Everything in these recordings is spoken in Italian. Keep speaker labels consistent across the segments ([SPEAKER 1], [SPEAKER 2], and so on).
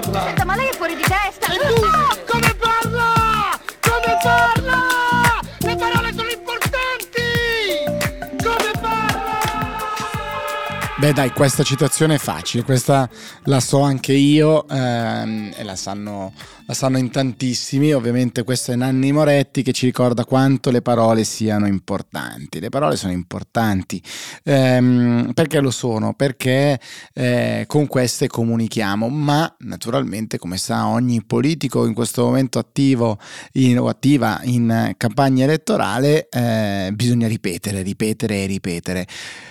[SPEAKER 1] parla?
[SPEAKER 2] Senta, ma lei è fuori di testa!
[SPEAKER 1] E tu? Come parla? Come parla? Le parole sono importanti! Come parla?
[SPEAKER 3] Beh dai, questa citazione è facile, questa la so anche io ehm, e la sanno la sanno in tantissimi, ovviamente questo è Nanni Moretti che ci ricorda quanto le parole siano importanti. Le parole sono importanti ehm, perché lo sono, perché eh, con queste comunichiamo, ma naturalmente come sa ogni politico in questo momento attivo in, o attiva in campagna elettorale eh, bisogna ripetere, ripetere e ripetere.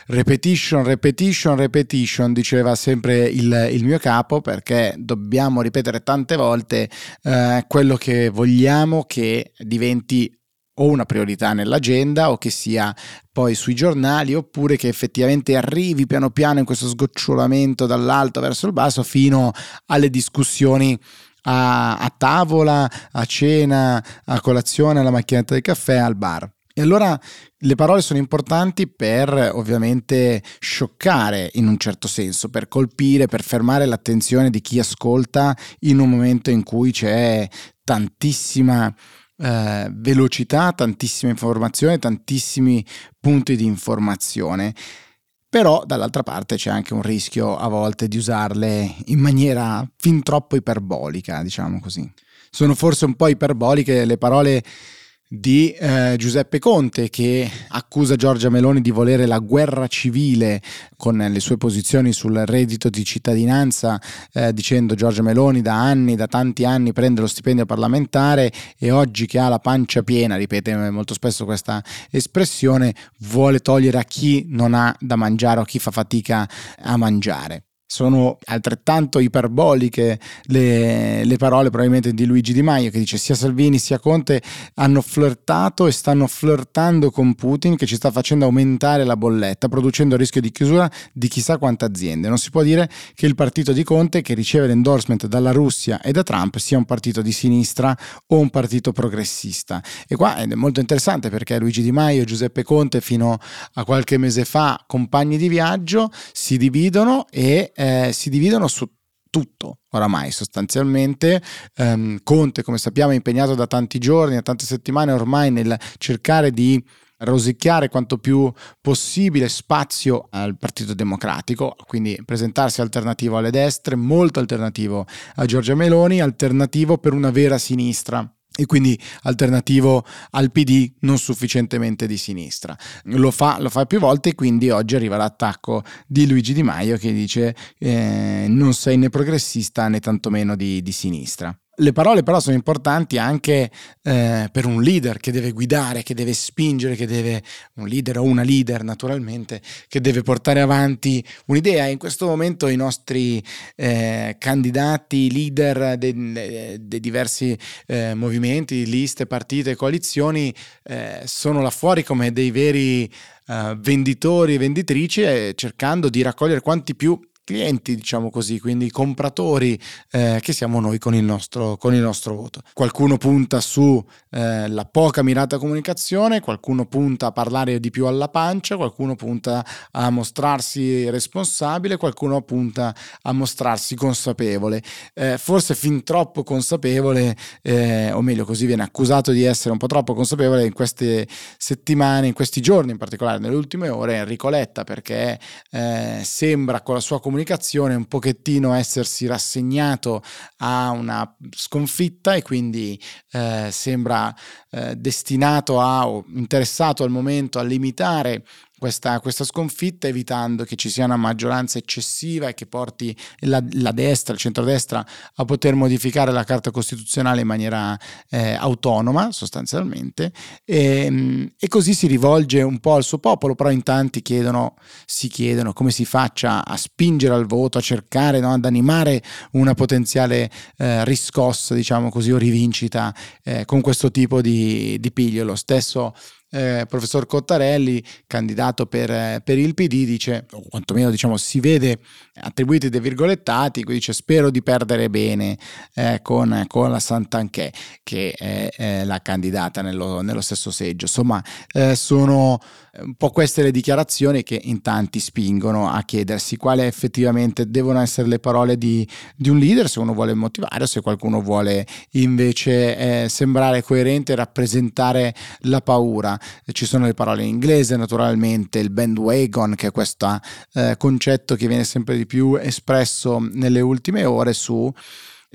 [SPEAKER 3] Repetition, repetition, repetition, diceva sempre il, il mio capo perché dobbiamo ripetere tante volte eh, quello che vogliamo che diventi o una priorità nell'agenda o che sia poi sui giornali oppure che effettivamente arrivi piano piano in questo sgocciolamento dall'alto verso il basso fino alle discussioni a, a tavola, a cena, a colazione, alla macchinetta del caffè, al bar. E allora le parole sono importanti per ovviamente scioccare in un certo senso, per colpire, per fermare l'attenzione di chi ascolta in un momento in cui c'è tantissima eh, velocità, tantissima informazione, tantissimi punti di informazione. Però dall'altra parte c'è anche un rischio a volte di usarle in maniera fin troppo iperbolica, diciamo così. Sono forse un po' iperboliche le parole di eh, Giuseppe Conte che accusa Giorgia Meloni di volere la guerra civile con le sue posizioni sul reddito di cittadinanza eh, dicendo Giorgia Meloni da anni, da tanti anni prende lo stipendio parlamentare e oggi che ha la pancia piena, ripete molto spesso questa espressione, vuole togliere a chi non ha da mangiare o a chi fa fatica a mangiare. Sono altrettanto iperboliche le, le, parole probabilmente di Luigi Di Maio che dice sia Salvini sia Conte hanno flirtato e stanno flirtando con Putin che ci sta facendo aumentare la bolletta producendo il rischio di chiusura di chissà quante aziende. Non si può dire che il partito di Conte che riceve l'endorsement dalla Russia e da Trump sia un partito di sinistra o un partito progressista. E qua è molto interessante perché Luigi Di Maio e Giuseppe Conte fino a qualche mese fa compagni di viaggio si dividono e eh, si dividono su tutto oramai sostanzialmente. Um, Conte, come sappiamo, è impegnato da tanti giorni, da tante settimane ormai nel cercare di rosicchiare quanto più possibile spazio al Partito Democratico, quindi presentarsi alternativo alle destre, molto alternativo a Giorgia Meloni, alternativo per una vera sinistra e quindi alternativo al PD non sufficientemente di sinistra. Lo fa, lo fa più volte e quindi oggi arriva l'attacco di Luigi Di Maio che dice eh, non sei né progressista né tantomeno di, di sinistra. Le parole però sono importanti anche eh, per un leader che deve guidare, che deve spingere, che deve, un leader o una leader naturalmente, che deve portare avanti un'idea. In questo momento i nostri eh, candidati, leader dei, dei diversi eh, movimenti, liste, partite, coalizioni eh, sono là fuori come dei veri eh, venditori e venditrici eh, cercando di raccogliere quanti più clienti, diciamo così, quindi compratori eh, che siamo noi con il, nostro, con il nostro voto. Qualcuno punta su eh, poca mirata comunicazione, qualcuno punta a parlare di più alla pancia, qualcuno punta a mostrarsi responsabile, qualcuno punta a mostrarsi consapevole. Eh, forse fin troppo consapevole, eh, o meglio così viene accusato di essere un po' troppo consapevole in queste settimane, in questi giorni in particolare, nelle ultime ore, Enrico Letta, perché eh, sembra con la sua comunicazione comunicazione un pochettino essersi rassegnato a una sconfitta e quindi eh, sembra eh, destinato a o interessato al momento a limitare questa, questa, sconfitta evitando che ci sia una maggioranza eccessiva e che porti la, la destra, il centrodestra a poter modificare la Carta Costituzionale in maniera eh, autonoma sostanzialmente e, ehm, e, così si rivolge un po' al suo popolo, però in tanti chiedono, si chiedono come si faccia a spingere al voto, a cercare no, ad animare una potenziale eh, riscossa, diciamo così, o rivincita eh, con questo tipo di, di piglio. Lo stesso eh, professor Cottarelli, candidato per, per, il PD, dice, o quantomeno diciamo, si vede attribuiti dei virgolettati, quindi dice spero di perdere bene eh, con, con, la Santanchè, che è, è la candidata nello, nello, stesso seggio. Insomma, eh, sono un po' queste le dichiarazioni che in tanti spingono a chiedersi quali effettivamente devono essere le parole di, di un leader, se uno vuole motivare o se qualcuno vuole invece eh, sembrare coerente e rappresentare la paura. Ci sono le parole in inglese, naturalmente, il bandwagon, che è questo eh, concetto che viene sempre di più espresso nelle ultime ore su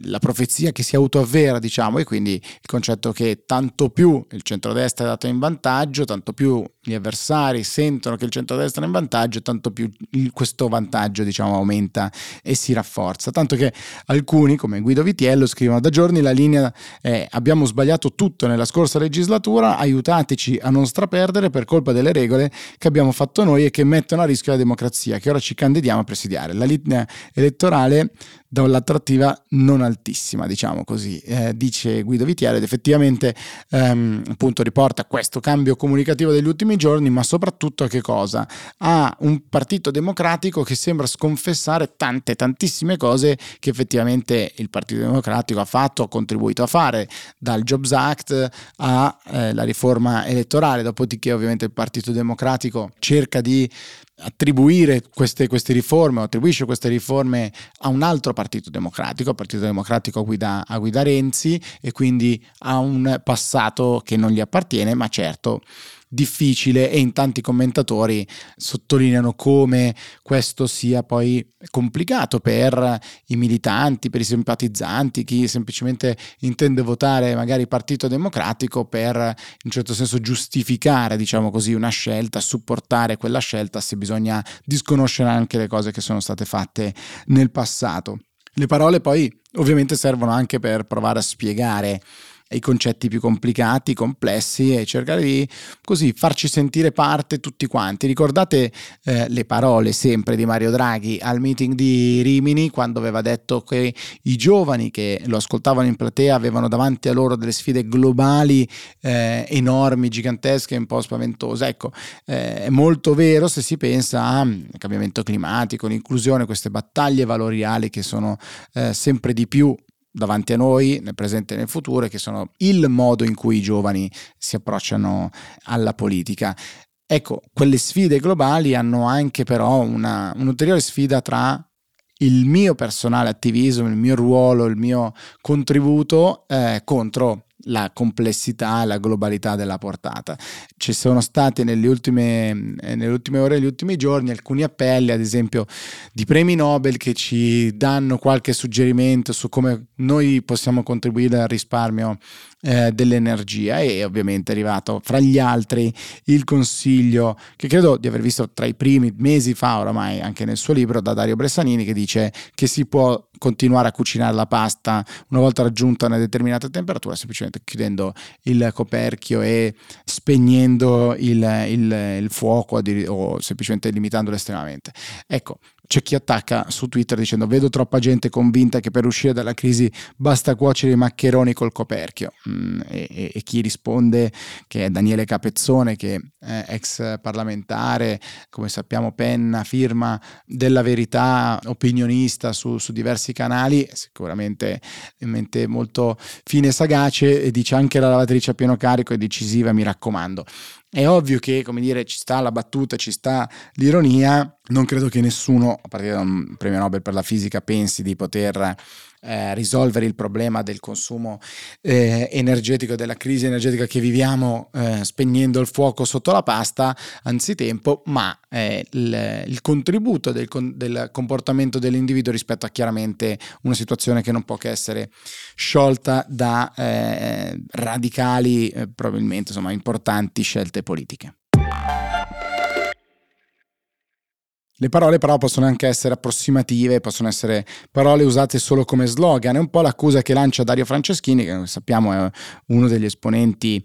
[SPEAKER 3] la profezia che si autoavvera, diciamo, e quindi il concetto che tanto più il centrodestra è dato in vantaggio, tanto più gli avversari sentono che il centrodestra è in vantaggio, tanto più questo vantaggio, diciamo, aumenta e si rafforza. Tanto che alcuni, come Guido Vitiello, scrivono da giorni la linea è abbiamo sbagliato tutto nella scorsa legislatura, aiutateci a non straperdere per colpa delle regole che abbiamo fatto noi e che mettono a rischio la democrazia, che ora ci candidiamo a presidiare. La linea elettorale da un'attrattiva non altissima, diciamo così, eh, dice Guido Vitiello ed effettivamente ehm, appunto riporta questo cambio comunicativo degli ultimi giorni, ma soprattutto a che cosa? A un partito democratico che sembra sconfessare tante, tantissime cose che effettivamente il Partito Democratico ha fatto, ha contribuito a fare, dal Jobs Act alla eh, riforma elettorale, dopodiché ovviamente il Partito Democratico cerca di attribuire queste, queste, riforme o attribuisce queste riforme a un altro partito democratico, il partito democratico a guida, a guida Renzi e quindi a un passato che non gli appartiene, ma certo difficile e in tanti commentatori sottolineano come questo sia poi complicato per i militanti, per i simpatizzanti, chi semplicemente intende votare magari Partito Democratico per in un certo senso giustificare, diciamo così, una scelta, supportare quella scelta se bisogna disconoscere anche le cose che sono state fatte nel passato. Le parole poi ovviamente servono anche per provare a spiegare i concetti più complicati, complessi e cercare di così farci sentire parte tutti quanti. Ricordate eh, le parole sempre di Mario Draghi al meeting di Rimini quando aveva detto che i giovani che lo ascoltavano in platea avevano davanti a loro delle sfide globali eh, enormi, gigantesche, un po' spaventose. Ecco, eh, è molto vero se si pensa al cambiamento climatico, l'inclusione, queste battaglie valoriali che sono eh, sempre di più davanti a noi, nel presente e nel futuro, che sono il modo in cui i giovani si approcciano alla politica. Ecco, quelle sfide globali hanno anche però una, un'ulteriore sfida tra il mio personale attivismo, il mio ruolo, il mio contributo eh, contro la complessità e la globalità della portata. Ci sono stati nelle ultime, eh, nelle ultime ore, negli ultimi giorni, alcuni appelli, ad esempio, di premi Nobel che ci danno qualche suggerimento su come noi possiamo contribuire al risparmio eh, dell'energia e ovviamente è arrivato fra gli altri il consiglio che credo di aver visto tra i primi mesi fa oramai anche nel suo libro da Dario Bressanini che dice che si può continuare a cucinare la pasta una volta raggiunta una determinata temperatura semplicemente chiudendo il coperchio e spegnendo il, il, il fuoco o semplicemente limitandolo estremamente. Ecco c'è chi attacca su Twitter dicendo vedo troppa gente convinta che per uscire dalla crisi basta cuocere i maccheroni col coperchio. Mm, e, e, chi risponde che è Daniele Capezzone che è ex parlamentare come sappiamo penna firma della verità opinionista su, su diversi canali sicuramente in mente molto fine e sagace e dice anche la lavatrice a pieno carico è decisiva mi raccomando è ovvio che, come dire, ci sta la battuta, ci sta l'ironia. Non credo che nessuno, a partire da un premio Nobel per la fisica, pensi di poter eh, risolvere il problema del consumo eh, energetico, della crisi energetica che viviamo eh, spegnendo il fuoco sotto la pasta anzitempo, ma eh, il, il, contributo del, del, comportamento dell'individuo rispetto a chiaramente una situazione che non può che essere sciolta da eh, radicali, eh, probabilmente insomma, importanti scelte politiche. Le parole però possono anche essere approssimative, possono essere parole usate solo come slogan. È un po' l'accusa che lancia Dario Franceschini, che sappiamo è uno degli esponenti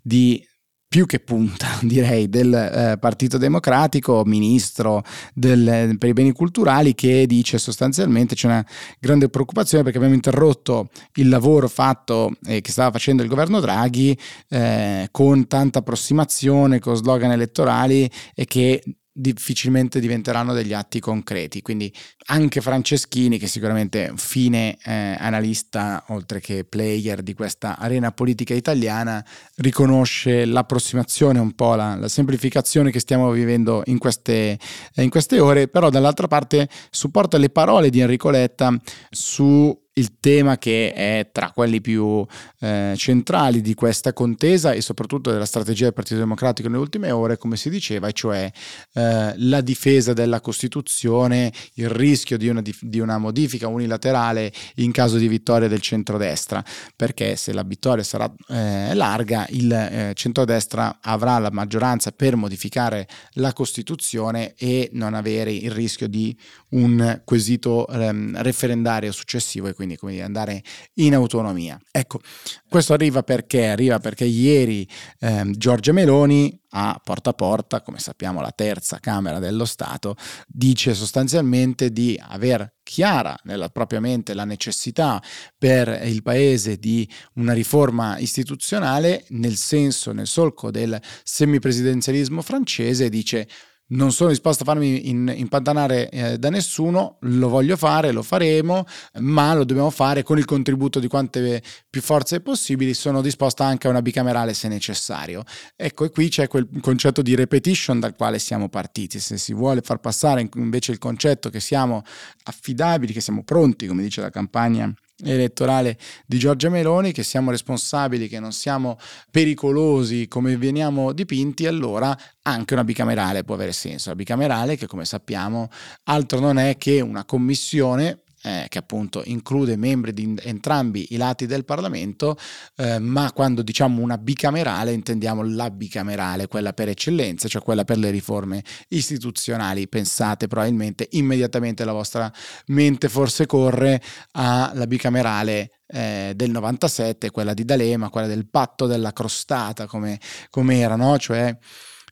[SPEAKER 3] di più che punta, direi, del eh, Partito Democratico, ministro del, per i beni culturali, che dice sostanzialmente c'è una grande preoccupazione perché abbiamo interrotto il lavoro fatto eh, che stava facendo il governo Draghi eh, con tanta approssimazione, con slogan elettorali e che difficilmente diventeranno degli atti concreti. Quindi anche Franceschini, che sicuramente è un fine eh, analista, oltre che player di questa arena politica italiana, riconosce l'approssimazione, un po' la, la semplificazione che stiamo vivendo in queste, in queste ore, però dall'altra parte supporta le parole di Enrico Letta su il tema che è tra quelli più eh, centrali di questa contesa e soprattutto della strategia del Partito Democratico nelle ultime ore, come si diceva, e cioè eh, la difesa della Costituzione, il rischio di una, di una, modifica unilaterale in caso di vittoria del centrodestra, perché se la vittoria sarà eh, larga, il eh, centrodestra avrà la maggioranza per modificare la Costituzione e non avere il rischio di un quesito ehm, referendario successivo e quindi quindi come andare in autonomia. Ecco, questo arriva perché? Arriva perché ieri eh, Giorgia Meloni a porta a porta, come sappiamo la terza Camera dello Stato, dice sostanzialmente di aver chiara nella propria mente la necessità per il Paese di una riforma istituzionale nel senso, nel solco del semipresidenzialismo francese, dice non sono disposto a farmi in, impantanare eh, da nessuno, lo voglio fare, lo faremo, ma lo dobbiamo fare con il contributo di quante più forze possibili, sono disposta anche a una bicamerale se necessario. Ecco, e qui c'è quel concetto di repetition dal quale siamo partiti, se si vuole far passare invece il concetto che siamo affidabili, che siamo pronti, come dice la campagna elettorale di Giorgia Meloni, che siamo responsabili, che non siamo pericolosi come veniamo dipinti, allora anche una bicamerale può avere senso. La bicamerale, che come sappiamo altro non è che una commissione eh, che appunto include membri di entrambi i lati del Parlamento, eh, ma quando diciamo una bicamerale intendiamo la bicamerale, quella per eccellenza, cioè quella per le riforme istituzionali. Pensate probabilmente immediatamente la vostra mente forse corre alla bicamerale eh, del 97, quella di D'Alema, quella del patto della crostata, come, come era, no? Cioè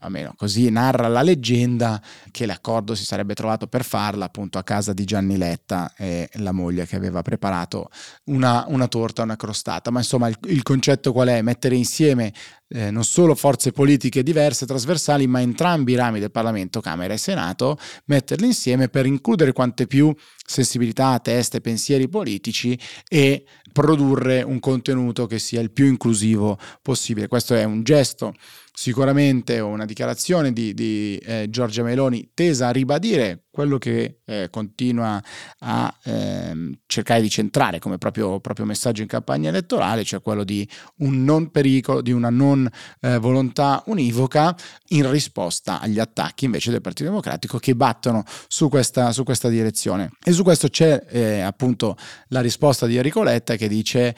[SPEAKER 3] almeno così narra la leggenda, che l'accordo si sarebbe trovato per farla appunto a casa di Gianni Letta e la moglie che aveva preparato una, una torta, una crostata. Ma insomma il, il concetto qual è? Mettere insieme eh, non solo forze politiche diverse, trasversali, ma entrambi i rami del Parlamento, Camera e Senato, metterli insieme per includere quante più sensibilità, teste, pensieri politici e produrre un contenuto che sia il più inclusivo possibile. Questo è un gesto sicuramente una dichiarazione di, di eh, Giorgia Meloni tesa a ribadire quello che eh, continua a eh, cercare di centrare come proprio, proprio, messaggio in campagna elettorale, cioè quello di un non pericolo, di una non eh, volontà univoca in risposta agli attacchi invece del Partito Democratico che battono su questa, su questa direzione. E su questo c'è eh, appunto la risposta di Enrico Letta che dice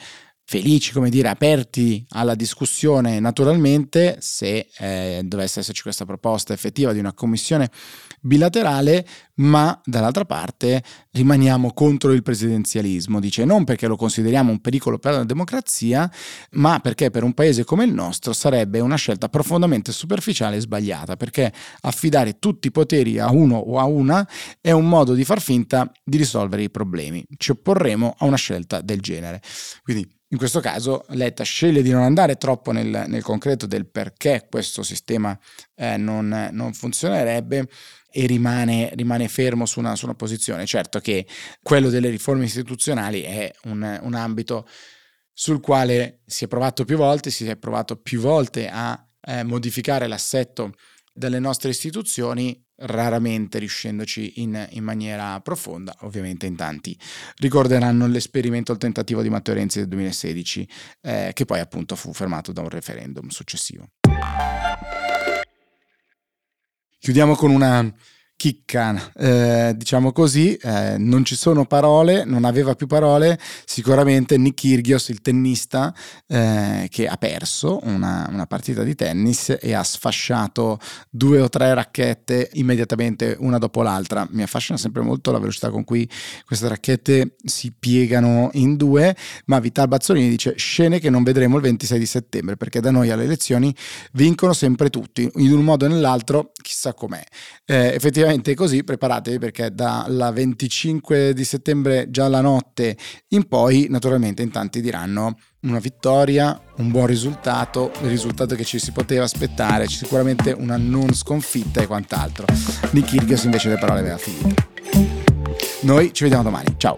[SPEAKER 3] felici, come dire, aperti alla discussione naturalmente se eh, dovesse esserci questa proposta effettiva di una commissione bilaterale, ma dall'altra parte rimaniamo contro il presidenzialismo, dice non perché lo consideriamo un pericolo per la democrazia, ma perché per un paese come il nostro sarebbe una scelta profondamente superficiale e sbagliata, perché affidare tutti i poteri a uno o a una è un modo di far finta di risolvere i problemi. Ci opporremo a una scelta del genere. Quindi in questo caso Letta sceglie di non andare troppo nel, nel concreto del perché questo sistema eh, non, non, funzionerebbe e rimane, rimane fermo su una, su una, posizione. Certo che quello delle riforme istituzionali è un, un ambito sul quale si è provato più volte, si è provato più volte a eh, modificare l'assetto delle nostre istituzioni raramente riuscendoci in, in, maniera profonda, ovviamente in tanti ricorderanno l'esperimento, il tentativo di Matteo Renzi del 2016, eh, che poi appunto fu fermato da un referendum successivo. Chiudiamo con una chicca, eh, diciamo così, eh, non ci sono parole, non aveva più parole, sicuramente Nick Kyrgios, il tennista, eh, che ha perso una, una, partita di tennis e ha sfasciato due o tre racchette immediatamente una dopo l'altra. Mi affascina sempre molto la velocità con cui queste racchette si piegano in due, ma Vital Bazzolini dice scene che non vedremo il 26 di settembre, perché da noi alle elezioni vincono sempre tutti, in un modo o nell'altro, chissà com'è. Eh, effettivamente è così, preparatevi perché dalla 25 di settembre già la notte in poi, naturalmente in tanti diranno una vittoria, un buon risultato, il risultato che ci si poteva aspettare, sicuramente una non sconfitta e quant'altro. Nick Kyrgios invece le parole aveva finite. Noi ci vediamo domani, ciao!